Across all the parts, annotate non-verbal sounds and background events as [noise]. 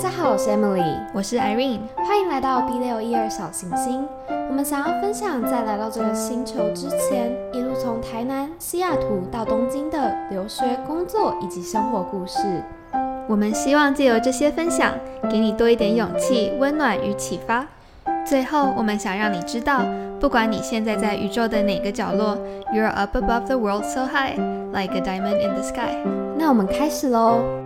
家好，我是 Emily，我是 Irene，欢迎来到 B 六一二小行星。我们想要分享在来到这个星球之前，一路从台南、西雅图到东京的留学、工作以及生活故事。我们希望借由这些分享，给你多一点勇气、温暖与启发。最后，我们想让你知道，不管你现在在宇宙的哪个角落，You're up above the world so high, like a diamond in the sky。那我们开始喽。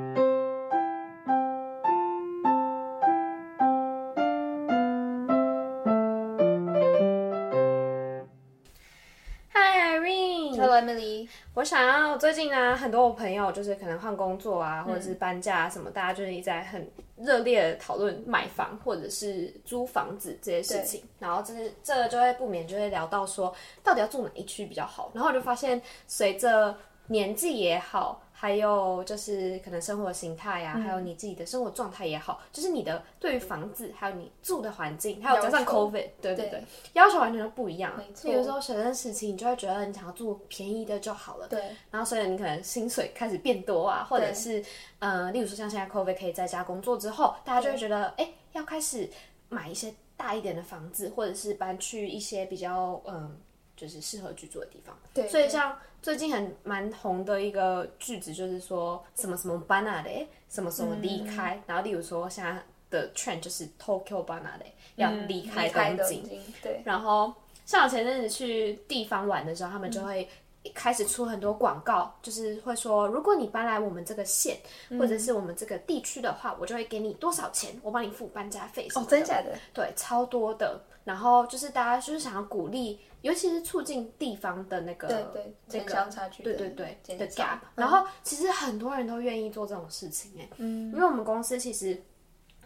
我想要最近呢，很多我朋友就是可能换工作啊，或者是搬家什么，大家就是在很热烈的讨论买房或者是租房子这些事情。然后就是这个就会不免就会聊到说，到底要住哪一区比较好。然后我就发现，随着年纪也好。还有就是可能生活形态呀，还有你自己的生活状态也好，就是你的对于房子，还有你住的环境，还有加上 COVID，对对对，要求完全都不一样。没错，有时候学生时期，你就会觉得你想要住便宜的就好了。对。然后，所以你可能薪水开始变多啊，或者是呃，例如说像现在 COVID 可以在家工作之后，大家就会觉得，哎，要开始买一些大一点的房子，或者是搬去一些比较嗯。就是适合居住的地方，对，所以像最近很蛮红的一个句子，就是说什么什么 banana 什么什么离开，然后例如说现在的 trend 就是 Tokyo banana 要离开东京，对，然后像我前阵子去地方玩的时候，他们就会开始出很多广告，就是会说，如果你搬来我们这个县或者是我们这个地区的话，我就会给你多少钱，我帮你付搬家费哦，真假的？对，超多的。然后就是大家就是想要鼓励。尤其是促进地方的那个对对这个差距对对对的 gap，然后其实很多人都愿意做这种事情哎，嗯，因为我们公司其实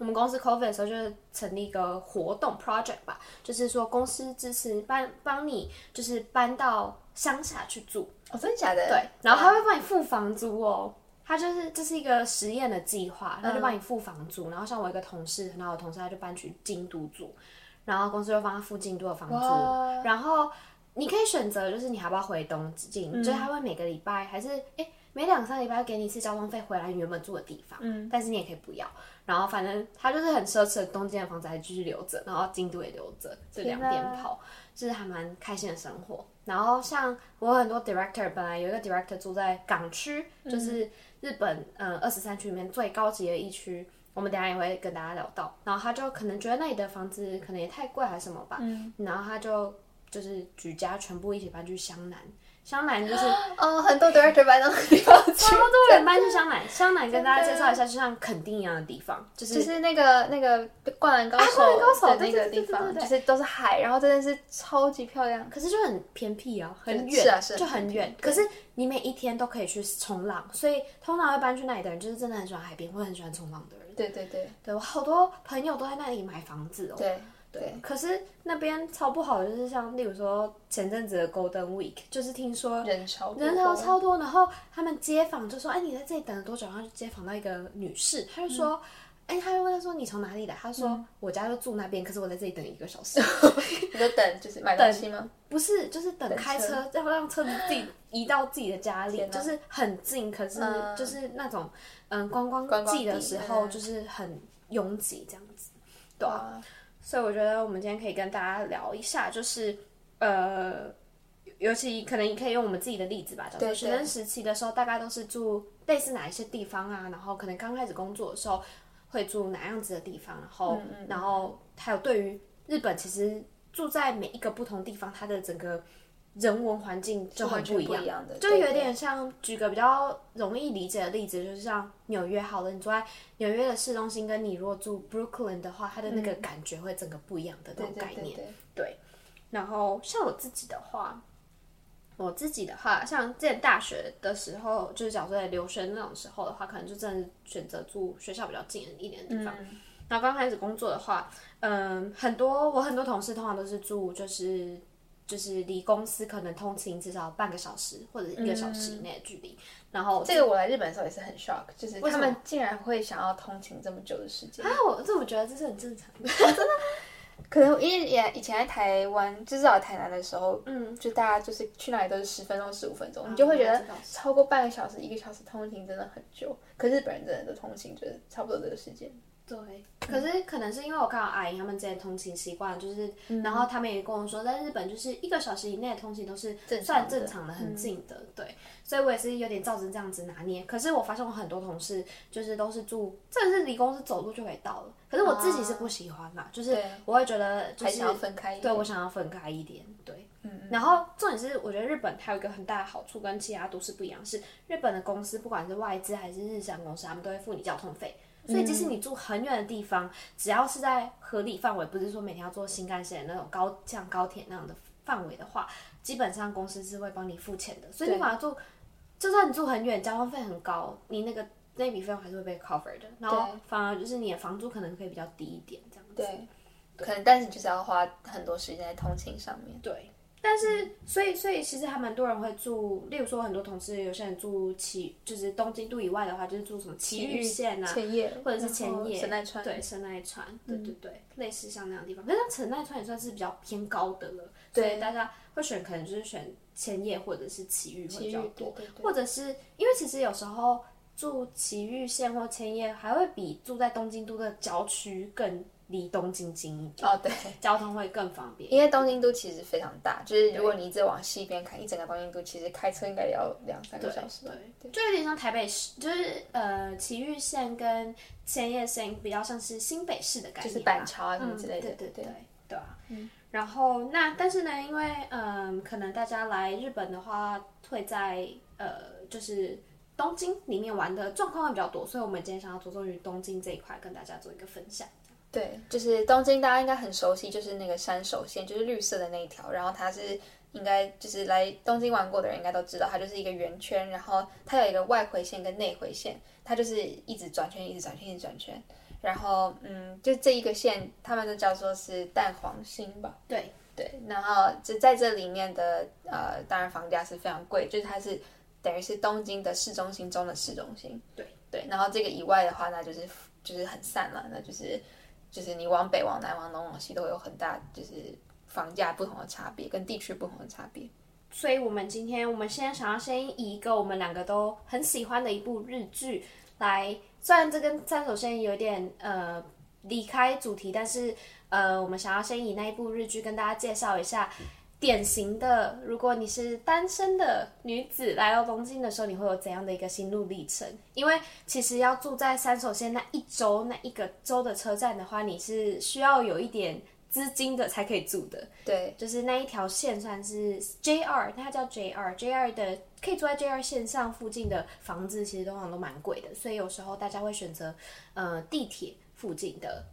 我们公司 COVID 的时候就是成立一个活动 project 吧，就是说公司支持搬帮你就是搬到乡下去住。哦，真的假的？对，然后他会帮你付房租哦，他就是这是一个实验的计划，他就帮你付房租，然后像我一个同事很好的同事，他就搬去京都住。然后公司就帮他付京都的房租，然后你可以选择，就是你要不要回东京，就是他会每个礼拜还是哎每两三礼拜给你一次交通费回来你原本住的地方，嗯，但是你也可以不要，然后反正他就是很奢侈的东京的房子还继续留着，然后京都也留着，这两边跑，就是还蛮开心的生活。然后像我很多 director，本来有一个 director 住在港区，就是日本嗯二十三区里面最高级的一区。我们等下也会跟大家聊到，然后他就可能觉得那里的房子可能也太贵还是什么吧，嗯然后他就就是举家全部一起搬去湘南。湘南就是哦，很多 director 搬到地方 [laughs] 去，超多人搬去香南。香南跟大家介绍一下，就像垦丁一样的地方，就是就是那个那个灌篮高手的那个地方，就是都是海，然后真的是超级漂亮，可是就很偏僻啊，很远，就很远。可是你每一天都可以去冲浪，所以通常会搬去那里的人，就是真的很喜欢海边，或很喜欢冲浪的人。对对对，对我好多朋友都在那里买房子哦。对。对，可是那边超不好，就是像例如说前阵子的 Golden Week，就是听说人潮人潮超多，然后他们街访就说：“哎，你在这里等了多久？”然后就街访到一个女士，她就说：“哎，他就问他说你从哪里来？”他说：“我家就住那边，可是我在这里等一个小时。[laughs] ”你就等就是买东西吗？不是，就是等开车，要让车子自己移到自己的家里，就是很近，可是就是那种嗯观光季的时候就是很拥挤这样子，对啊。所以我觉得我们今天可以跟大家聊一下，就是呃，尤其可能你可以用我们自己的例子吧，就学生时期的时候，大概都是住类似哪一些地方啊？然后可能刚开始工作的时候会住哪样子的地方？然后，然后还有对于日本，其实住在每一个不同地方，它的整个。人文环境就很不一样的，就有点像举个比较容易理解的例子，就是像纽约好了，你住在纽约的市中心，跟你如果住 Brooklyn 的话，它的那个感觉会整个不一样的那种概念。对，然后像我自己的话，我自己的话，像在大学的时候，就是假如在留学那种时候的话，可能就真的选择住学校比较近一点的地方。然后刚开始工作的话，嗯，很多我很多同事通常都是住就是。就是离公司可能通勤至少半个小时或者一个小时以内的距离，然后这个我来日本的时候也是很 shock，就是他们竟然会想要通勤这么久的时间。啊，我这么觉得这是很正常的，[laughs] 真的。可能因为也以前在台湾，至少台南的时候，嗯，就大家就是去哪里都是十分钟、十五分钟，你就会觉得超过半个小时、一个小时通勤真的很久。可日本人真的通勤就是差不多这个时间。对，可是可能是因为我看到阿姨他们之前通勤习惯，就是，然后他们也跟我说，在日本就是一个小时以内的通勤都是算正常的、很近的，对，所以我也是有点照着这样子拿捏。可是我发现我很多同事就是都是住，真的是离公司走路就可以到了，可是我自己是不喜欢啦，就是我会觉得就是要分开，对我想要分开一点，对，嗯。然后重点是，我觉得日本它有一个很大的好处跟其他都市不一样，是日本的公司不管是外资还是日商公司，他们都会付你交通费。所以，即使你住很远的地方，只要是在合理范围，不是说每天要坐新干线那种高像高铁那样的范围的话，基本上公司是会帮你付钱的。所以你把它住，就算你住很远，交通费很高，你那个那笔费用还是会被 cover 的。然后反而就是你的房租可能可以比较低一点，这样子。对，可能但是就是要花很多时间在通勤上面。对。但是，所以，所以其实还蛮多人会住，例如说很多同事，有些人住崎，就是东京都以外的话，就是住什么崎玉县啊，千叶，或者是千叶、神奈川，对，神奈川，对对对，类似像那样的地方。可是神奈川也算是比较偏高的了，对，大家会选可能就是选千叶或者是岐玉会比较多，或者是因为其实有时候住崎玉县或千叶还会比住在东京都的郊区更。离东京近一点哦，对，[laughs] 交通会更方便。因为东京都其实非常大，就是如果你一直往西边看，一整个东京都其实开车应该也要两三个小时。对，就有点像台北市，就是呃，埼玉县跟千叶县比较像是新北市的感觉，就是板桥啊什么之类的。对对对对啊。嗯。然后那但是呢，因为嗯，可能大家来日本的话，会在呃，就是东京里面玩的状况会比较多，所以我们今天想要着重于东京这一块，跟大家做一个分享。对，就是东京，大家应该很熟悉，就是那个山手线，就是绿色的那一条。然后它是应该就是来东京玩过的人应该都知道，它就是一个圆圈，然后它有一个外回线跟内回线，它就是一直转圈，一直转圈，一直转圈。然后嗯，就这一个线，他们都叫做是蛋黄星吧？对对。然后就在这里面的呃，当然房价是非常贵，就是它是等于是东京的市中心中的市中心。对对。然后这个以外的话，那就是就是很散了，那就是。就是你往北、往南、往东、往西都有很大，就是房价不同的差别，跟地区不同的差别。所以，我们今天我们现在想要先以一个我们两个都很喜欢的一部日剧来，虽然这跟三手线有点呃离开主题，但是呃，我们想要先以那一部日剧跟大家介绍一下。典型的，如果你是单身的女子来到东京的时候，你会有怎样的一个心路历程？因为其实要住在三手线那一周那一个周的车站的话，你是需要有一点资金的才可以住的。对，就是那一条线算是 JR，它叫 JR，JR 的可以住在 JR 线上附近的房子，其实通常都蛮贵的，所以有时候大家会选择呃地铁附近的。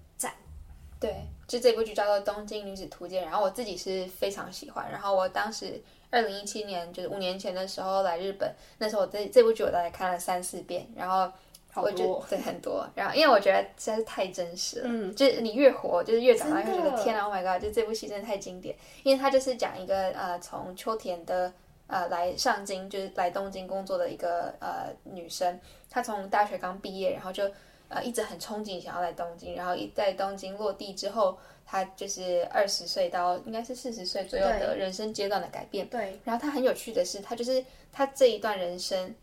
对，就这部剧叫做《东京女子图鉴》，然后我自己是非常喜欢。然后我当时二零一七年，就是五年前的时候来日本，那时候我这这部剧我大概看了三四遍，然后我觉得对很多。然后因为我觉得实在是太真实了，嗯，就是你越活，就是越长大，越觉得天啊，Oh my god！就这部戏真的太经典，因为它就是讲一个呃从秋田的呃来上京，就是来东京工作的一个呃女生，她从大学刚毕业，然后就。呃，一直很憧憬想要来东京，然后一在东京落地之后，他就是二十岁到应该是四十岁左右的人生阶段的改变。对。然后他很有趣的是，他就是他这一段人生，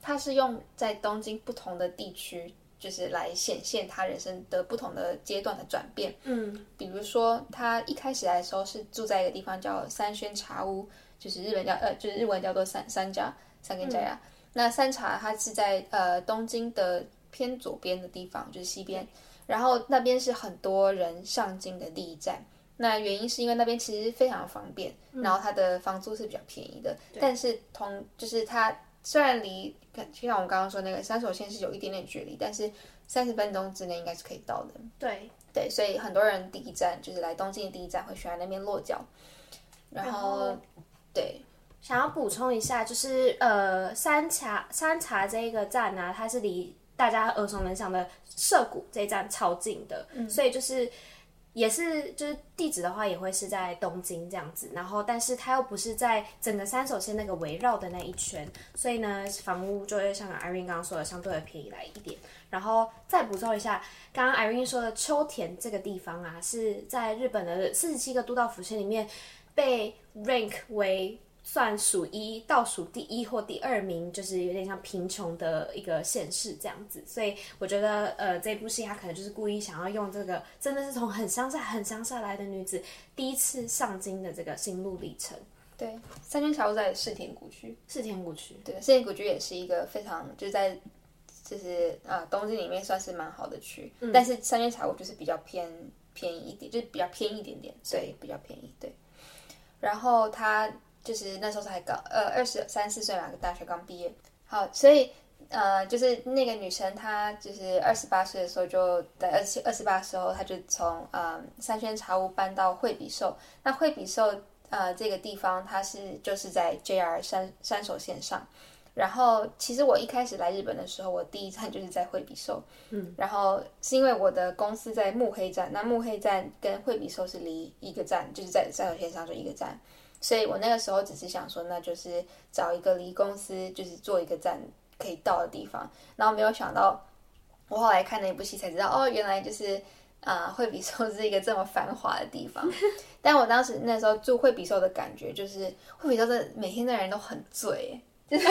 他是用在东京不同的地区，就是来显现他人生的不同的阶段的转变。嗯。比如说，他一开始来的时候是住在一个地方叫三轩茶屋，就是日本叫呃，就是日文叫做三三家三根家呀。那三茶它是在呃东京的。偏左边的地方就是西边，然后那边是很多人上京的第一站。那原因是因为那边其实非常方便，然后它的房租是比较便宜的。但是同就是它虽然离，就像我们刚刚说那个三手线是有一点点距离，但是三十分钟之内应该是可以到的。对对，所以很多人第一站就是来东京的第一站会选在那边落脚。然后对，想要补充一下，就是呃三茶三茶这一个站呢，它是离。大家耳熟能详的涩谷这一站超近的，所以就是也是就是地址的话也会是在东京这样子，然后但是它又不是在整个三手线那个围绕的那一圈，所以呢房屋就会像 Irene 刚刚说的相对的便宜来一点。然后再补充一下，刚刚 Irene 说的秋田这个地方啊，是在日本的四十七个都道府县里面被 rank 为。算数一倒数第一或第二名，就是有点像贫穷的一个县市这样子。所以我觉得，呃，这部戏他可能就是故意想要用这个，真的是从很乡下、很乡下来的女子第一次上京的这个心路历程。对，三间茶屋在世田谷区，世田谷区，对，世田谷区也是一个非常就是在就是啊东京里面算是蛮好的区，但是三间茶屋就是比较偏便宜一点，就是比较偏一点点，对，比较便宜，对。然后他。就是那时候才刚呃二十三四岁嘛，大学刚毕业。好，所以呃就是那个女生，她就是二十八岁的时候就在二十二十八时候，她就从呃三轩茶屋搬到惠比寿。那惠比寿呃这个地方，它是就是在 JR 山山手线上。然后其实我一开始来日本的时候，我第一站就是在惠比寿。嗯。然后是因为我的公司在目黑站，那目黑站跟惠比寿是离一个站，就是在山手线上就一个站。所以我那个时候只是想说，那就是找一个离公司就是坐一个站可以到的地方。然后没有想到，我后来看那部戏才知道，哦，原来就是啊，惠比寿是一个这么繁华的地方。[laughs] 但我当时那时候住惠比寿的感觉，就是惠比寿的每天的人都很醉，[laughs] [laughs] 就是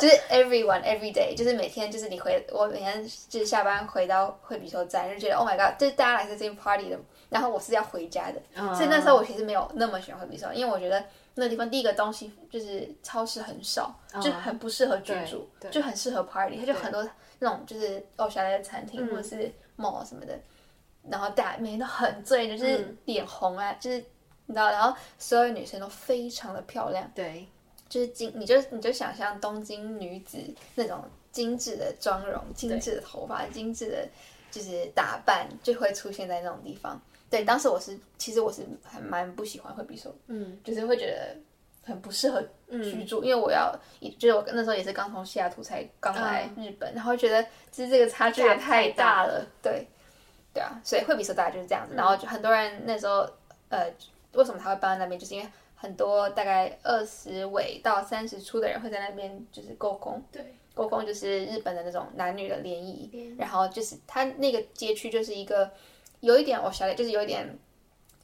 就是 everyone every day，就是每天就是你回我每天就是下班回到惠比寿站，就觉得 Oh my God，就是大家来这边 party 的。然后我是要回家的，所以那时候我其实没有那么喜欢惠比寿，因为我觉得那地方第一个东西就是超市很少，就很不适合居住，就很适合 party，它就很多那种就是欧下来的餐厅或者是 mall 什么的，然后大家每天都很醉，就是脸红啊，就是你知道，然后所有女生都非常的漂亮，对，就是精，你就你就想象东京女子那种精致的妆容、精致的头发、精致的，就是打扮，就会出现在那种地方。对，当时我是，其实我是还蛮不喜欢惠比寿，嗯，就是会觉得很不适合居住，因为我要，就是我那时候也是刚从西雅图才刚来日本，然后觉得其实这个差距也太大了，对，对啊，所以惠比寿大概就是这样子，然后就很多人那时候，呃，为什么他会搬到那边，就是因为很多大概二十尾到三十出的人会在那边就是勾工，对，勾工就是日本的那种男女的联谊，然后就是他那个街区就是一个。有一点我晓得，就是有一点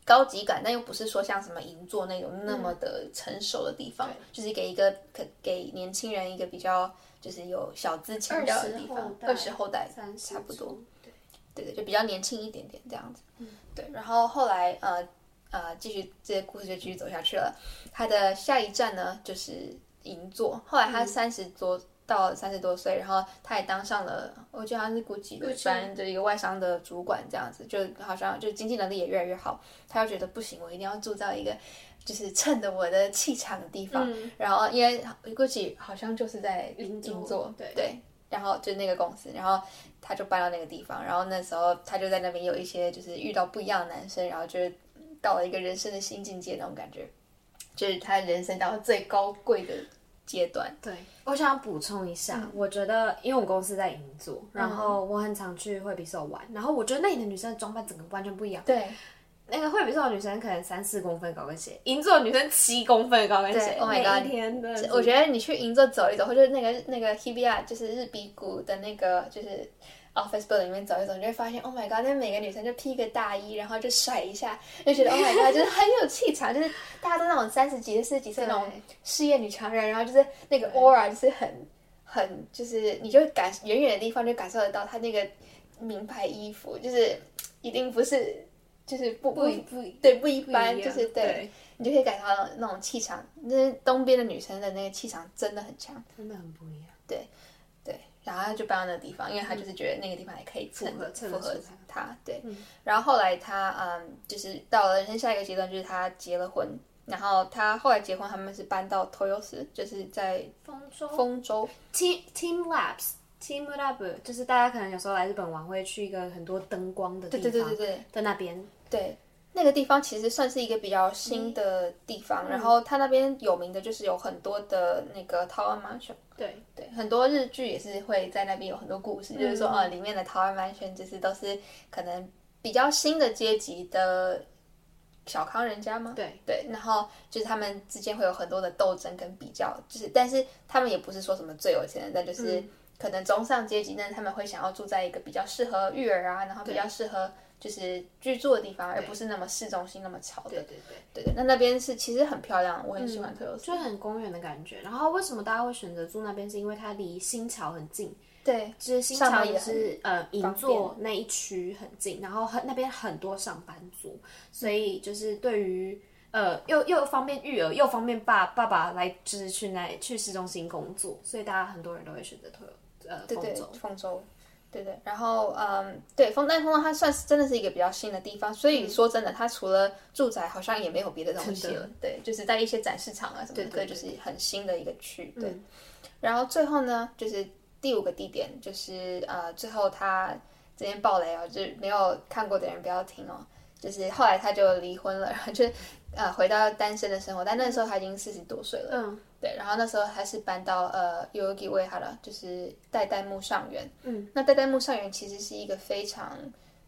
高级感，但又不是说像什么银座那种那么的成熟的地方，就是给一个可给年轻人一个比较就是有小资情调的地方，二十后代差不多，对。对对，就比较年轻一点点这样子，嗯。对。然后后来呃呃，继续这些故事就继续走下去了。他的下一站呢就是银座，后来他三十多。到三十多岁，然后他也当上了，我记得好像是 GUCCI 的班的一个外商的主管，这样子，就好像就经济能力也越来越好。他又觉得不行，我一定要住在一个就是衬得我的气场的地方。然后因为 GUCCI 好像就是在银座，对对，然后就那个公司，然后他就搬到那个地方。然后那时候他就在那边有一些就是遇到不一样的男生，然后就是到了一个人生的新境界那种感觉，就是他人生到最高贵的。阶段对，我想补充一下，我觉得因为我公司在银座，然后我很常去惠比寿玩，然后我觉得那里的女生的装扮整个完全不一样。对，那个惠比寿的女生可能三四公分高跟鞋，银座女生七公分高跟鞋。Oh my god！天的，我觉得你去银座走一走，或者那个那个 Hibiya，就是日比谷的那个，就是。Office building 里面走一走，你就会发现，Oh my god！那每个女生就披个大衣，然后就甩一下，就觉得 Oh my god，就是很有气场，就是大家都那种三十几、四十几岁那种事业女强人，然后就是那个 aura 就是很很就是你就感远远的地方就感受得到她那个名牌衣服，就是一定不是就是不不不对不一般，就是对你就可以感受到那种气场。那东边的女生的那个气场真的很强，真的很不一样。对。然后他就搬到那个地方，因为他就是觉得那个地方也可以符合符合他。对，然后后来他嗯，就是到了人生下一个阶段，就是他结了婚。然后他后来结婚，他们是搬到 Toyos，就是在丰州。丰州 Team Team Labs Team Lab，就是大家可能有时候来日本玩会去一个很多灯光的地方。对对对对对，在那边。对。那个地方其实算是一个比较新的地方，然后它那边有名的就是有很多的那个 Tower Mansion，对。对，很多日剧也是会在那边有很多故事，就是说啊，里面的 Tower Mansion 就是都是可能比较新的阶级的小康人家吗？对。对，然后就是他们之间会有很多的斗争跟比较，就是但是他们也不是说什么最有钱的，但就是可能中上阶级，但是他们会想要住在一个比较适合育儿啊，然后比较适合。就是居住的地方，而不是那么市中心那么吵的。对对对对对，那那边是其实很漂亮，我很喜欢特罗斯，就很公园的感觉。然后为什么大家会选择住那边？是因为它离新桥很近。对，就是新桥也是呃银座那一区很近，然后很那边很多上班族，所以就是对于呃又又方便育儿，又方便爸爸爸来就是去那去市中心工作，所以大家很多人都会选择特呃对对。丰州，对对。然后嗯，对，丰但丰州它算是真的是一个比较新的地方，所以说真的，它除了住宅好像也没有别的东西了。对，就是在一些展示场啊什么的，对就是很新的一个区。对。然后最后呢，就是。第五个地点就是呃，最后他这边爆雷哦，就是没有看过的人不要听哦。就是后来他就离婚了，然后就呃回到单身的生活，但那时候他已经四十多岁了。嗯，对，然后那时候还是搬到呃 w a h a 了，就是代代木上园。嗯，那代代木上园其实是一个非常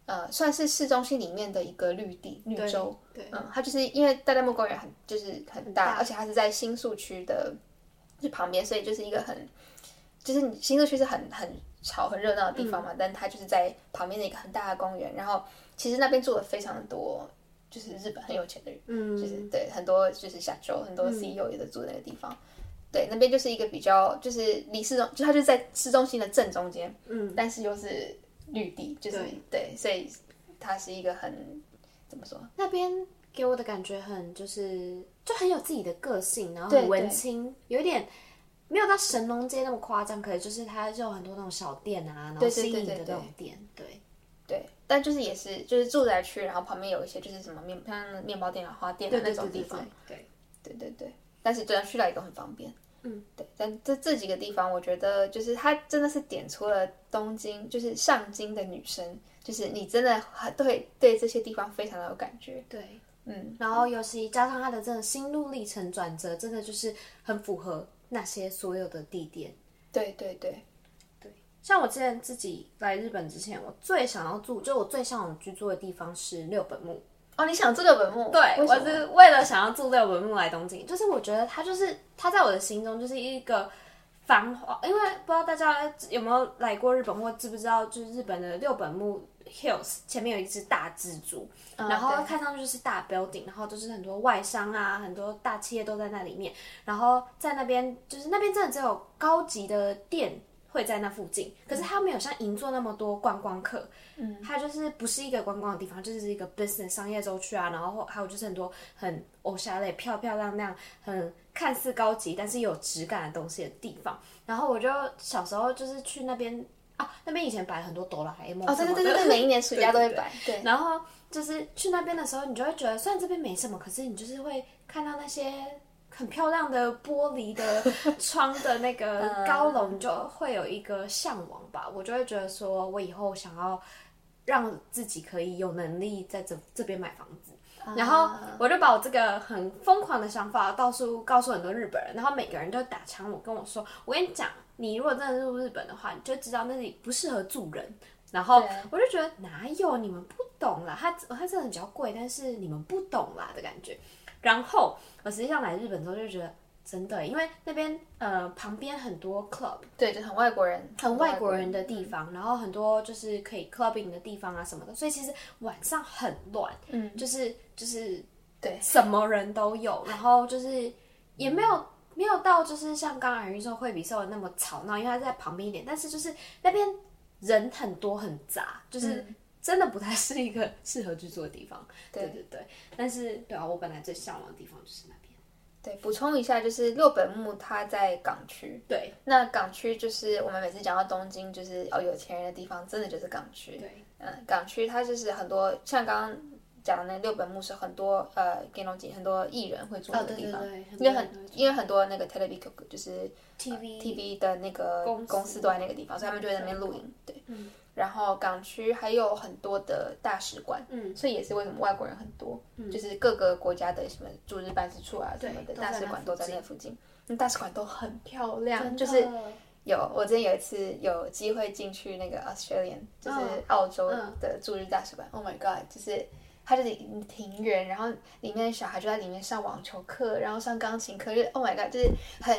呃算是市中心里面的一个绿地绿洲。对，嗯，它就是因为代代木公园很就是很大，而且它是在新宿区的就旁边，所以就是一个很。就是你新宿区是很很吵很热闹的地方嘛，但它就是在旁边的一个很大的公园，然后其实那边住的非常的多，就是日本很有钱的人，嗯，就是对很多就是下周很多 CEO 也都住那个地方，对，那边就是一个比较就是离市中，就它就在市中心的正中间，嗯，但是又是绿地，就是对，所以它是一个很怎么说？那边给我的感觉很就是就很有自己的个性，然后很文青，有一点。没有到神农街那么夸张，可是就是它就有很多那种小店啊，然后新颖的那种店，对对。但就是也是就是住宅区，然后旁边有一些就是什么面像面包店啊、花店的那种地方，对对对对。但是这样去哪里都很方便，嗯，对。但这这几个地方，我觉得就是它真的是点出了东京，就是上京的女生，就是你真的对对这些地方非常的有感觉，对，嗯。然后尤其加上它的这个心路历程转折，真的就是很符合。那些所有的地点，对对对对，像我之前自己来日本之前，我最想要住，就我最向往居住的地方是六本木。哦，你想住六本木？对，我是为了想要住六本木来东京，就是我觉得它就是它在我的心中就是一个繁华，因为不知道大家有没有来过日本，或知不知道，就是日本的六本木。Hills 前面有一只大蜘蛛，然后看上去就是大 building，然后就是很多外商啊，很多大企业都在那里面。然后在那边，就是那边真的只有高级的店会在那附近，可是它没有像银座那么多观光客。嗯，它就是不是一个观光的地方，就是一个 business 商业周区啊。然后还有就是很多很欧夏类、漂漂亮亮、很看似高级但是有质感的东西的地方。然后我就小时候就是去那边。啊，那边以前摆很多哆啦 A 梦哦，对对对对，每一年暑假都会 [laughs] 摆。对，然后就是去那边的时候，你就会觉得，虽然这边没什么，可是你就是会看到那些很漂亮的玻璃的 [laughs] 窗的那个高楼，你就会有一个向往吧。我就会觉得说，我以后想要让自己可以有能力在这这边买房子，然后我就把我这个很疯狂的想法告诉告诉很多日本人，然后每个人都打枪我跟我说，我跟你讲。你如果真的入日本的话，你就知道那里不适合住人。然后我就觉得哪有你们不懂啦，它它真的比较贵，但是你们不懂啦的感觉。然后我实际上来日本之后就觉得真的，因为那边呃旁边很多 club，对，就很外国人，很外国人的地方，然后很多就是可以 clubbing 的地方啊什么的，所以其实晚上很乱，嗯，就是就是对，什么人都有，然后就是也没有。没有到就是像刚刚云说惠比寿的那么吵闹，因为它在旁边一点，但是就是那边人很多很杂，就是真的不太是一个适合居住的地方。[laughs] 对对对，但是对啊，我本来最向往的地方就是那边。对，补充一下，就是六本木它在港区。对，那港区就是我们每次讲到东京，就是哦有钱人的地方，真的就是港区。对，嗯，港区它就是很多像刚刚。讲的那六本木是很多呃，给龙井很多艺人会住的地方，对因为很因为很多那个 television 就是 TV TV 的那个公司都在那个地方，所以他们就在那边录影。对，然后港区还有很多的大使馆，嗯，所以也是为什么外国人很多，嗯。就是各个国家的什么驻日办事处啊什么的大使馆都在那附近，那大使馆都很漂亮，就是有我之前有一次有机会进去那个 Australian，就是澳洲的驻日大使馆，Oh my God，就是。它就是庭园，然后里面的小孩就在里面上网球课，然后上钢琴课，就 Oh my God，就是很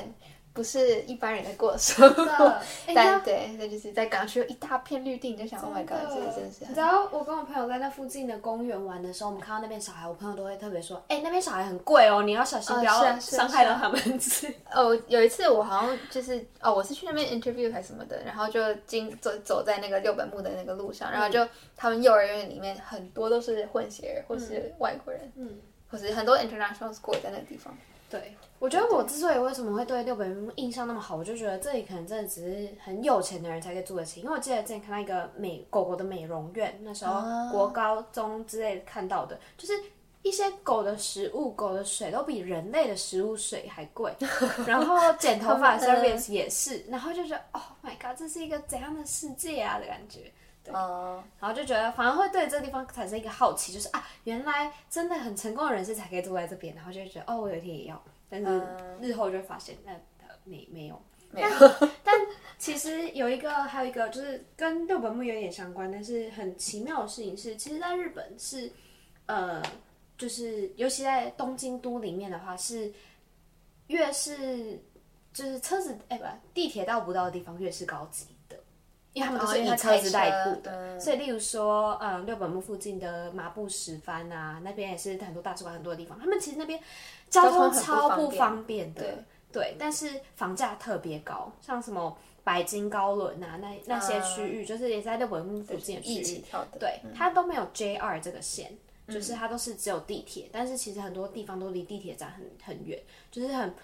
不是一般人的过的生活。哎但对，那就是在港区有一大片绿地，你就想，Oh my god，这个真的是。你知道我跟我朋友在那附近的公园玩的时候，我们看到那边小孩，我朋友都会特别说：“哎、那边小孩很贵哦，你要小心，不要伤害到他们。是 [laughs] 哦，有一次我好像就是哦，我是去那边 interview 还是什么的，然后就经走走在那个六本木的那个路上，然后就他们幼儿园里面很多都是混血儿或是外国人，嗯，或是很多 international school 在那个地方。对，我觉得我之所以为什么会对六本木印象那么好，我就觉得这里可能真的只是很有钱的人才可以住得起。因为我记得之前看到一个美狗狗的美容院，那时候国高中之类的看到的，就是一些狗的食物、狗的水都比人类的食物水还贵，[laughs] 然后剪头发的 service 也是，然后就觉得 Oh my god，这是一个怎样的世界啊的感觉。哦、然后就觉得反而会对这个地方产生一个好奇，就是啊，原来真的很成功的人士才可以住在这边，然后就觉得哦，我有一天也要，但是日后就会发现那呃没没有。没有，[laughs] 但其实有一个还有一个就是跟六本木有点相关，但是很奇妙的事情是，其实在日本是呃，就是尤其在东京都里面的话，是越是就是车子哎不地铁到不到的地方越是高级。的，因为他们都是以车子代步的。的所以，例如说，嗯，六本木附近的麻布十番啊，那边也是很多大使馆很多的地方，他们其实那边交通超不方便的，对对，但是房价特别高，像什么白金高轮啊，那那些区域，就是也在六本木附近的区一起域，跳的，对，它都没有 JR 这个线，就是它都是只有地铁，但是其实很多地方都离地铁站很很远，就是很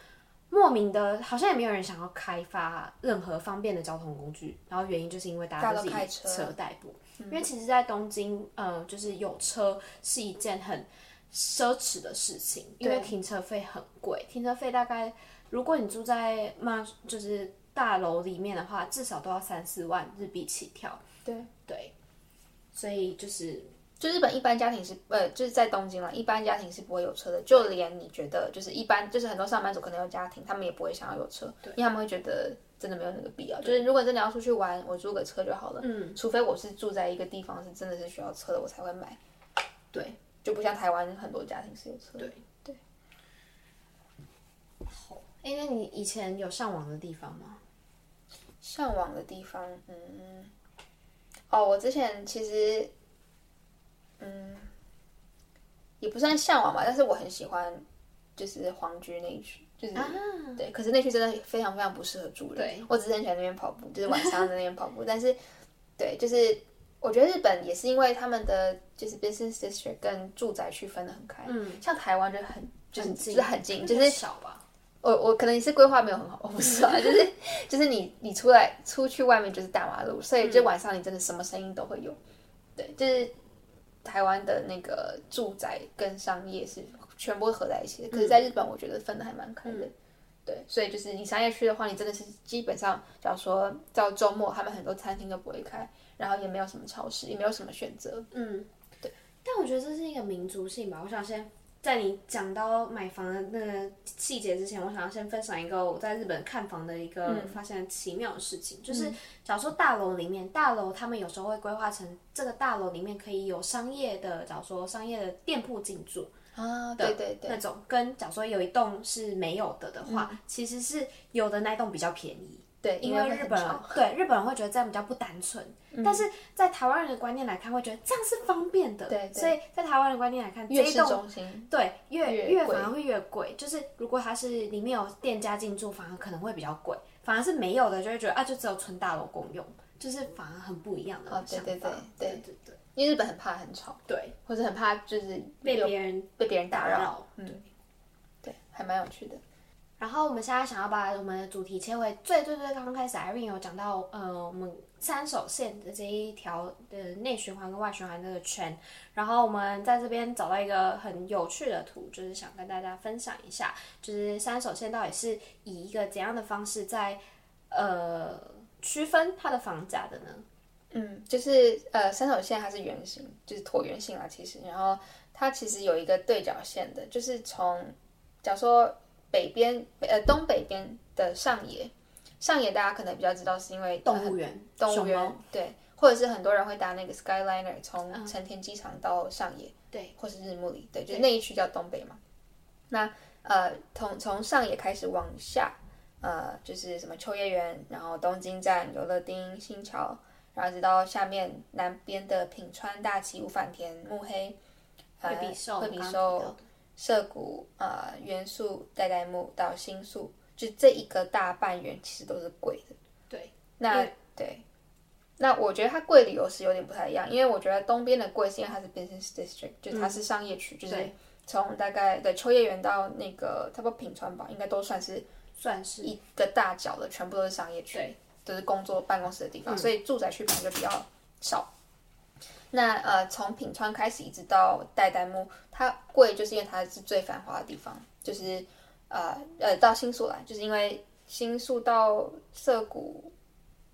莫名的，好像也没有人想要开发任何方便的交通工具，然后原因就是因为大家都是以都开车。车代步，因为其实，在东京，呃，就是有车是一件很奢侈的事情，因为停车费很贵，停车费大概如果你住在嘛就是大楼里面的话，至少都要三四万日币起跳，对。对，所以就是就日本一般家庭是呃，就是在东京啦，一般家庭是不会有车的。就连你觉得就是一般，就是很多上班族可能有家庭，他们也不会想要有车，因为他们会觉得真的没有那个必要。就是如果真的要出去玩，我租个车就好了。嗯，除非我是住在一个地方是真的是需要车的，我才会买。对，就不像台湾很多家庭是有车的。对哎、那你以前有上网的地方吗？向往的地方，嗯，哦，我之前其实，嗯，也不算向往吧，但是我很喜欢，就是皇居那一区，就是、对，可是那区真的非常非常不适合住人。对我只是很喜欢那边跑步，[laughs] 就是晚上在那边跑步，但是，对，就是我觉得日本也是因为他们的就是 business district 跟住宅区分的很开，嗯，像台湾就很就是就是很近，就是小吧。我我可能也是规划没有很好，[laughs] 我不知道，就是就是你你出来出去外面就是大马路，所以就晚上你真的什么声音都会有。对，就是台湾的那个住宅跟商业是全部合在一起的，可是在日本我觉得分的还蛮开的。对，所以就是你商业区的话，你真的是基本上，假如说到周末，他们很多餐厅都不会开，然后也没有什么超市，也没有什么选择。嗯，对。但我觉得这是一个民族性吧。我想先在你讲到买房的那个细节之前，我想要先分享一个我在日本看房的一个发现奇妙的事情，就是假如说大楼里面，大楼他们有时候会规划成这个大楼里面可以有商业的，假如说商业的店铺进驻。啊，对对对，那种跟假如说有一栋是没有的的话，其实是有的那栋比较便宜。对，因为为日本人对日本人会觉得这样比较不单纯，但是在台湾人的观念来看，会觉得这样是方便的。对，所以在台湾的观念来看，越市这一栋中心，对越越越反而会越贵。就是如果它是里面有店家进驻，反而可能会比较贵；反而是没有的，就会觉得啊，就只有纯大楼共用，就是反而很不一样的哦对想法。对对对对对对因为日本很怕很吵，对，或者很怕就是被别人被别人打扰，扰。嗯，对，还蛮有趣的。然后我们现在想要把我们的主题切回最最最刚刚开始，Irene 有讲到，呃，我们三手线的这一条的内循环跟外循环这个圈。然后我们在这边找到一个很有趣的图，就是想跟大家分享一下，就是三手线到底是以一个怎样的方式在呃区分它的房价的呢？嗯，就是呃，三手线它是圆形，就是椭圆形啦，其实，然后它其实有一个对角线的，就是从假如说北边北呃东北边的上野，上野大家可能比较知道是因为动物园，动物园对，或者是很多人会搭那个 Skyliner 从成田机场到上野，对，或是日暮里，对，就是那一区叫东北嘛。那呃，从从上野开始往下，呃，就是什么秋叶原，然后东京站、游乐町、新桥，然后直到下面南边的品川、大崎、五反田、目黑、惠比寿、惠比寿、涩谷、呃元素、代代木到新宿，就这一个大半圆其实都是贵的。对，那对，那我觉得它贵理由是有点不太一样，因为我觉得东边的贵是因为它是 business district，就它是商业区，就是从大概的秋叶原到那个差不多品川吧，应该都算是。算是一个大角的，全部都是商业区，都是工作办公室的地方，所以住宅区可能就比较少。那呃，从品川开始一直到代代木，它贵就是因为它是最繁华的地方，就是呃呃到新宿来，就是因为新宿到涩谷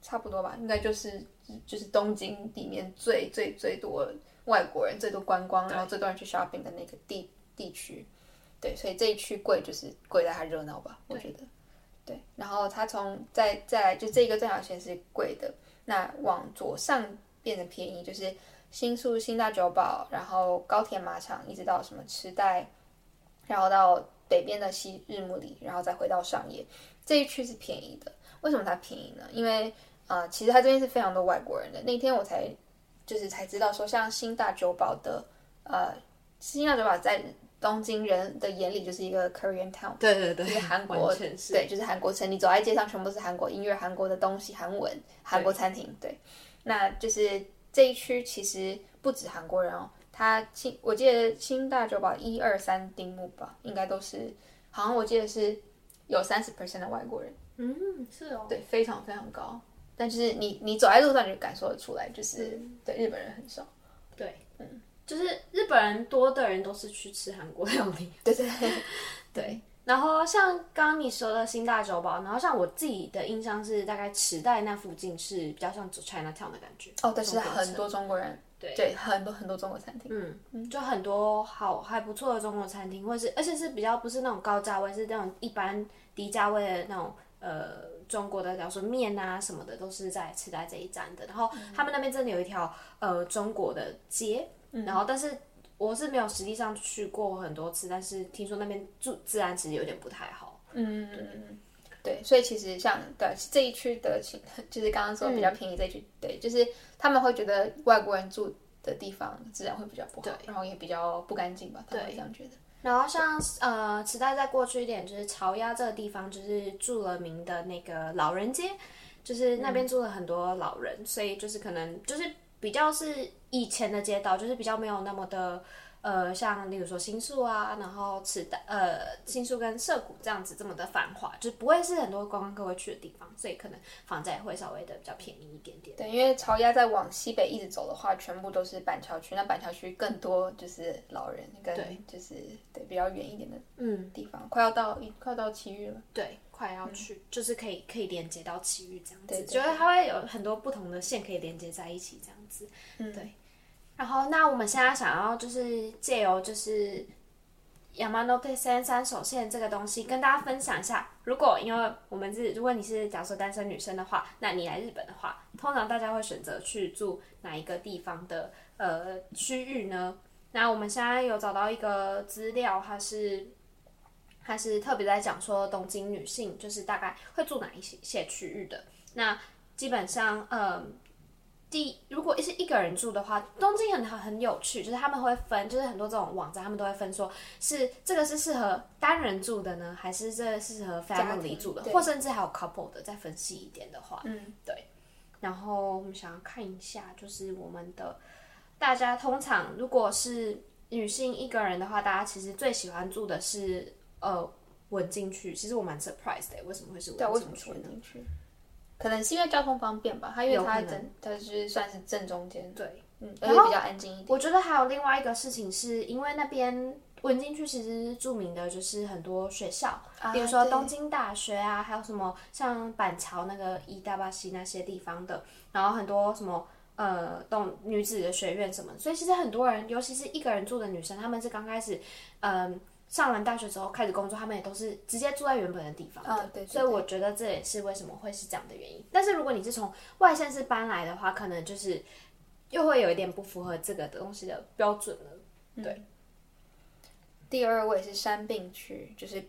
差不多吧，应该就是就是东京里面最最最多外国人、最多观光，然后最多人去 shopping 的那个地地区。对，所以这一区贵就是贵在它热闹吧，我觉得。对，然后它从再再来就这个正角线是贵的，那往左上变得便宜，就是新宿新大久保，然后高田马场，一直到什么池袋，然后到北边的西日暮里，然后再回到上野这一区是便宜的。为什么它便宜呢？因为呃，其实它这边是非常多外国人的。那天我才就是才知道说，像新大久保的呃新大久保在。东京人的眼里就是一个 Korean town，对对对，就是韩国，对，就是韩国城。你走在街上，全部是韩国音乐、韩国的东西、韩文、韩国餐厅。对，那就是这一区其实不止韩国人哦。他新，我记得新大久保一二三丁目吧，应该都是，好像我记得是有三十 percent 的外国人。嗯，是哦，对，非常非常高。但就是你你走在路上，你就感受得出来，就是对日本人很少。对，嗯。就是日本人多的人都是去吃韩国料理，对 [laughs] 对对。[laughs] 然后像刚刚你说的新大久保，然后像我自己的印象是，大概池袋那附近是比较像 China Town 的感觉。哦，但是很多中国人，对对，很多很多中国餐厅，嗯，就很多好还不错的中国餐厅，或者是而且是比较不是那种高价位，是那种一般低价位的那种呃中国的，比如说面啊什么的，都是在池袋这一站的。然后他们那边真的有一条呃中国的街。嗯然后，但是我是没有实际上去过很多次，但是听说那边住治安其实有点不太好。嗯嗯嗯，对，所以其实像对这一区的情，[laughs] 就是刚刚说比较便宜这一区，对，就是他们会觉得外国人住的地方治安会比较不好，然后也比较不干净吧，他们会这样觉得。然后像呃，池袋再过去一点，就是朝鸭这个地方，就是著了名的那个老人街，就是那边住了很多老人，所以就是可能就是。比较是以前的街道，就是比较没有那么的，呃，像例如说新宿啊，然后池袋，呃，新宿跟涩谷这样子这么的繁华，就不会是很多观光客会去的地方，所以可能房价也会稍微的比较便宜一点点。对，因为朝鸭在往西北一直走的话，全部都是板桥区，那板桥区更多就是老人跟就是对比较远一点的嗯地方，快要到快要到奇遇了。对。快要去，就是可以可以连接到奇遇这样子，觉得它会有很多不同的线可以连接在一起这样子。嗯，对。然后，那我们现在想要就是借由就是 Yamanote 三三手线这个东西跟大家分享一下。如果因为我们是如果你是假设单身女生的话，那你来日本的话，通常大家会选择去住哪一个地方的呃区域呢？那我们现在有找到一个资料，它是。它是特别在讲说东京女性就是大概会住哪一些些区域的。那基本上，呃，第如果是一个人住的话，东京很很有趣，就是他们会分，就是很多这种网站他们都会分，说是这个是适合单人住的呢，还是这适合 family 住的，或甚至还有 couple 的。再分析一点的话，嗯，对。然后我们想要看一下，就是我们的大家通常如果是女性一个人的话，大家其实最喜欢住的是。呃，稳进去，其实我蛮 surprised 的，为什么会是稳进去呢？可能是因为交通方便吧，它因为它正，它是算是正中间，对，嗯，而且比较安静一点。我觉得还有另外一个事情，是因为那边文京区其实著名的就是很多学校，比如说东京大学啊，还有什么像板桥那个伊大巴西那些地方的，然后很多什么呃，东女子的学院什么，所以其实很多人，尤其是一个人住的女生，她们是刚开始，嗯。上完大学之后开始工作，他们也都是直接住在原本的地方的，对。所以我觉得这也是为什么会是这样的原因。但是如果你是从外县市搬来的话，可能就是又会有一点不符合这个东西的标准了。对。第二位是山并区，就是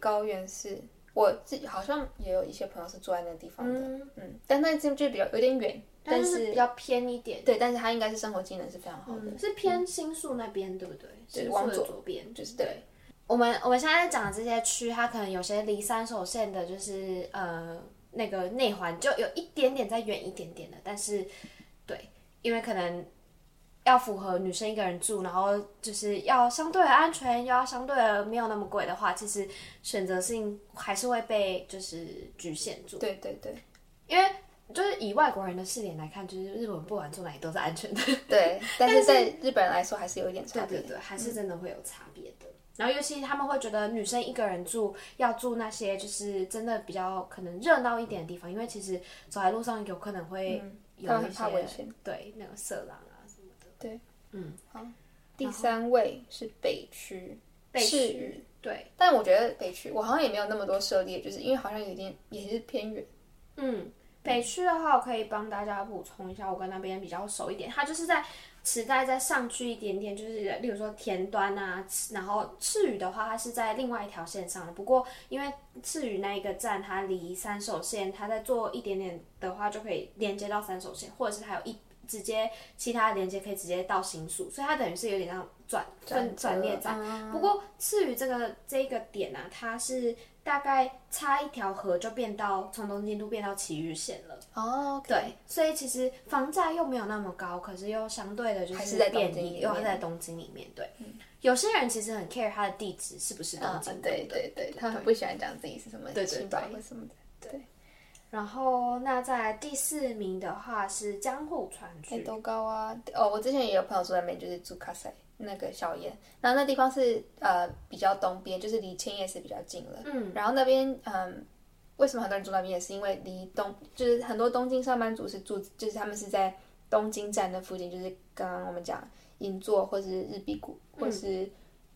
高原寺、我自己好像也有一些朋友是住在那个地方的，嗯，但那就就比较有点远，但是比较偏一点。对，但是它应该是生活技能是非常好的，是偏新宿那边，对不对？对，往左左边就是对。我们我们现在讲的这些区，它可能有些离三手线的，就是呃那个内环就有一点点再远一点点的，但是对，因为可能要符合女生一个人住，然后就是要相对的安全，又要相对的没有那么贵的话，其实选择性还是会被就是局限住。对对对，因为就是以外国人的视点来看，就是日本不管住哪里都是安全的。对，[laughs] 但是在日本人来说还是有一点差别，对对对，还是真的会有差别的。然后，尤其他们会觉得女生一个人住要住那些就是真的比较可能热闹一点的地方，因为其实走在路上有可能会有一些对那个色狼啊什么的。对，嗯，好。第三位是北区，北区。对，但我觉得北区我好像也没有那么多涉猎，就是因为好像有点也是偏远。嗯，北区的话，我可以帮大家补充一下，我跟那边比较熟一点，它就是在。池袋再上去一点点，就是例如说田端啊，然后赤羽的话，它是在另外一条线上的。不过因为赤羽那一个站，它离三手线，它再坐一点点的话，就可以连接到三手线，或者是还有一直接其他的连接可以直接到新宿，所以它等于是有点像转转转列站。不过赤羽这个这个点啊，它是。大概差一条河就变到从东京都变到埼玉县了。哦，对，所以其实房价又没有那么高，可是又相对的就是在便宜，又在东京里面。对，有些人其实很 care 他的地址是不是东京，对对对，他很不喜欢讲自己是什么对对对。什么的。对，然后那在第四名的话是江户川区，多高啊？哦，我之前也有朋友住那边，就是住卡塞。那个小岩，然后那地方是呃比较东边，就是离千叶市比较近了。嗯，然后那边嗯，为什么很多人住那边也是因为离东，就是很多东京上班族是住，就是他们是在东京站的附近，就是刚刚我们讲银座或是日比谷或是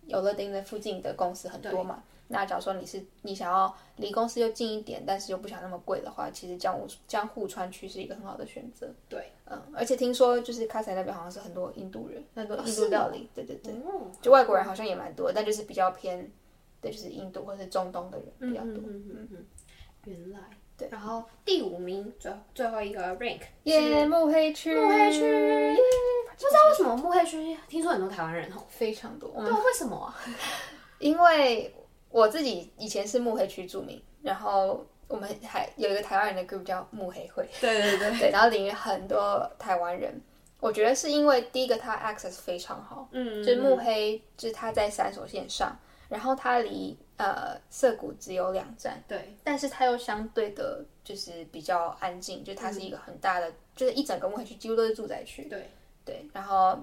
有乐町的附近的公司很多嘛。那假如说你是你想要离公司又近一点，但是又不想那么贵的话，其实江户江户川区是一个很好的选择。对，嗯，而且听说就是卡塞那边好像是很多印度人，很多印度料理，对对对，就外国人好像也蛮多，但就是比较偏，对，就是印度或者是中东的人比较多。嗯嗯嗯，原来对。然后第五名最最后一个 rank 耶目黑区，目黑区，不知道为什么目黑区听说很多台湾人哦，非常多。对，为什么啊？[laughs] 因为。我自己以前是慕黑区著名，然后我们还有一个台湾人的 group 叫慕黑会，对对对 [laughs] 对，然后里面很多台湾人。我觉得是因为第一个它 access 非常好，嗯，就是慕黑就是它在三所线上，然后它离呃涩谷只有两站，对，但是它又相对的就是比较安静，就它是一个很大的，就是一整个慕黑区几乎都是住宅区，对对，然后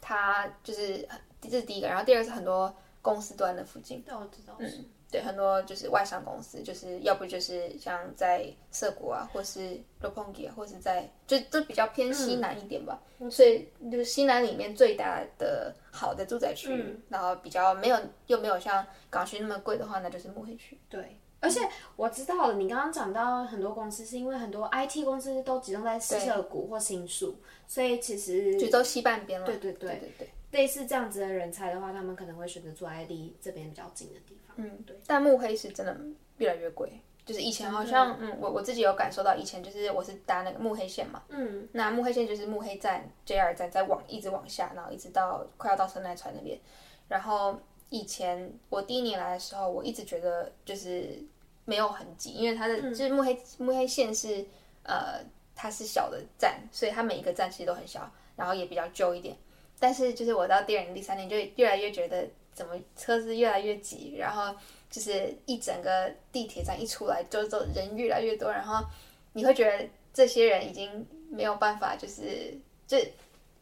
它就是这是第一个，然后第二个是很多。公司端的附近，对，我知道，嗯，对，很多就是外商公司，就是要不就是像在涩谷啊，或是啊，或是在就都比较偏西南一点吧，所以就是西南里面最大的好的住宅区，然后比较没有又没有像港区那么贵的话，那就是慕黑区。对，而且我知道了，你刚刚讲到很多公司是因为很多 IT 公司都集中在涩谷或新宿，所以其实就都西半边了。对对。对对对。类似这样子的人才的话，他们可能会选择住在离这边比较近的地方。嗯，对。但慕黑是真的越来越贵，就是以前好像，嗯，我我自己有感受到，以前就是我是搭那个慕黑线嘛，嗯，那慕黑线就是慕黑站 JR 站再往一直往下，然后一直到快要到神奈川那边。然后以前我第一年来的时候，我一直觉得就是没有很挤，因为它的就是慕黑慕黑线是呃它是小的站，所以它每一个站其实都很小，然后也比较旧一点。但是就是我到第二年、第三年就越来越觉得怎么车子越来越挤，然后就是一整个地铁站一出来就就人越来越多，然后你会觉得这些人已经没有办法，就是这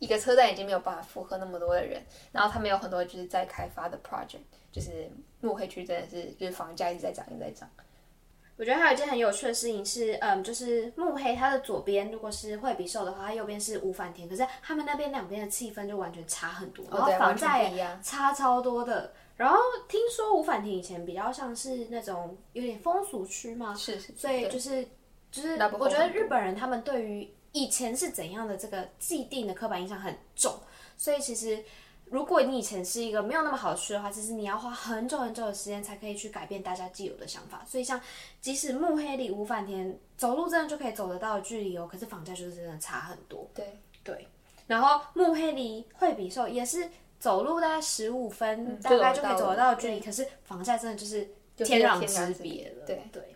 一个车站已经没有办法负荷那么多的人，然后他们有很多就是在开发的 project，就是木黑区真的是就是房价一直在涨，一直在涨。我觉得还有一件很有趣的事情是，嗯，就是木黑他的左边如果是惠比寿的话，他右边是吴反田，可是他们那边两边的气氛就完全差很多，然后房价也差超多的。然后听说吴反田以前比较像是那种有点风俗区嘛，是是，所以就是就是我觉得日本人他们对于以前是怎样的这个既定的刻板印象很重，所以其实。如果你以前是一个没有那么好吃的话，其实你要花很久很久的时间才可以去改变大家既有的想法。所以像即使慕黑里五反田走路真的就可以走得到的距离哦，可是房价就是真的差很多。对对，然后慕黑离惠比寿也是走路大概十五分，嗯大概就可以走得到的距离，可是房价真的就是天壤之别了。对对。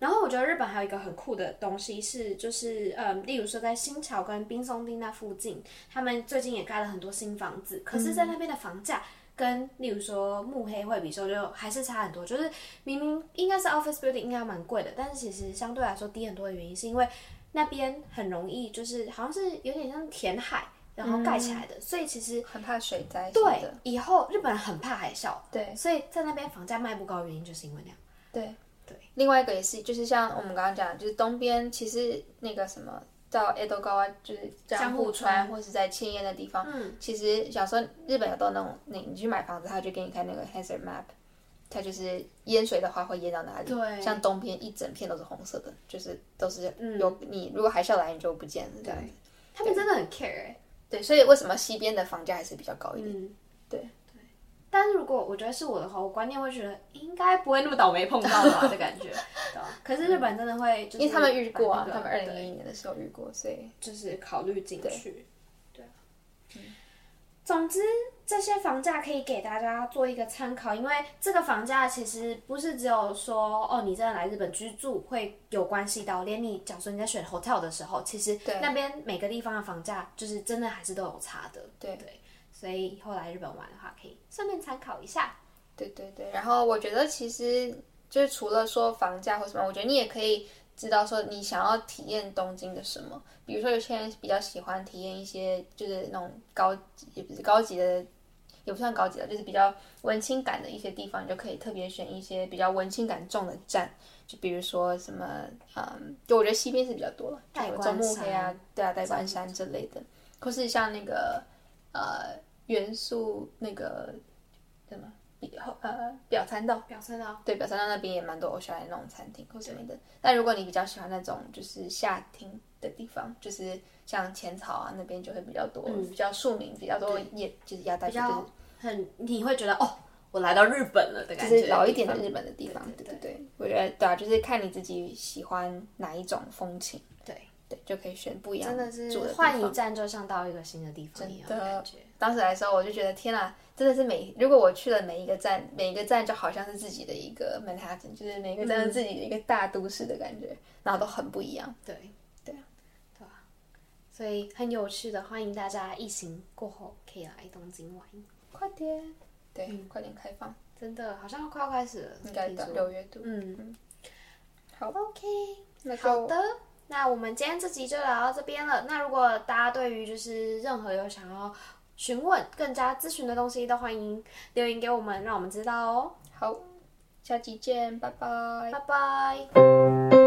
然后我觉得日本还有一个很酷的东西是，就是嗯，例如说在新桥跟滨松町那附近，他们最近也盖了很多新房子，可是，在那边的房价跟例如说慕黑惠比寿就还是差很多。就是明明应该是 office building 应该蛮贵的，但是其实相对来说低很多的原因，是因为那边很容易就是好像是有点像填海。然后盖起来的，所以其实很怕水灾。对，以后日本人很怕海啸，对，所以在那边房价卖不高，原因就是因为那样。对对，另外一个也是，就是像我们刚刚讲，就是东边其实那个什么到 Edo 高啊，就是江户川或是在千叶的地方，嗯，其实小时候日本有到那种，那你去买房子，他就给你看那个 hazard map，它就是淹水的话会淹到哪里。对。像东边一整片都是红色的，就是都是嗯。有、你如果海啸来你就不见了这样子。他们真的很 care 哎、对，所以为什么西边的房价还是比较高一点？但是如果我觉得是我的话，我观念会觉得应该不会那么倒霉碰到吧的感觉，[laughs] 对吧？可是日本真的会，就是因为他们遇过他们二零对一一年的时候遇过，所以就是考虑进去。对啊，总之这些房价可以给大家做一个参考，因为这个房价其实不是只有说哦，你真的来日本居住会有关系到，连你假如说你在选 hotel 的时候，其实那边每个地方的房价就是真的还是都有差的。对对，所以以后来日本玩的话，可以顺便参考一下。对对对。然后我觉得其实就是除了说房价或什么，我觉得你也可以知道说你想要体验东京的什么。比如说有些人比较喜欢体验一些就是那种高级，也不是高级的。也不算高级的，就是比较文青感的一些地方，你就可以特别选一些比较文青感重的站，就比如说什么，嗯，就我觉得西边是比较多了，代中目黑啊，对啊，代官山之类的，或是像那个呃元素那个什么？表呃表参道，表参道，对，表参道那边也蛮多欧小的那种餐厅或什么的。但如果你比较喜欢那种就是夏厅的地方，就是像浅草啊那边就会比较多，比较庶民，比较多也就是亚代，比较很你会觉得哦，我来到日本了的感觉，就是老一点的日本的地方。对对对，我觉得对啊，就是看你自己喜欢哪一种风情，对。对，就可以选不一样真的是换一站就像到一个新的地方一样的感觉。当时来的时候，我就觉得天啊，真的是每如果我去了每一个站，每一个站就好像是自己的一个 Manhattan，就是每一个站是自己的一个大都市的感觉，然后都很不一样。对，对啊，对啊，所以很有趣的，欢迎大家疫情过后可以来东京玩。快点，对，快点开放，真的好像快要开始了，应该的六月度。嗯，好，OK，那好的。那我们今天这集就聊到这边了。那如果大家对于就是任何有想要询问、更加咨询的东西，都欢迎留言给我们，让我们知道哦。好，下期见，拜拜，拜拜。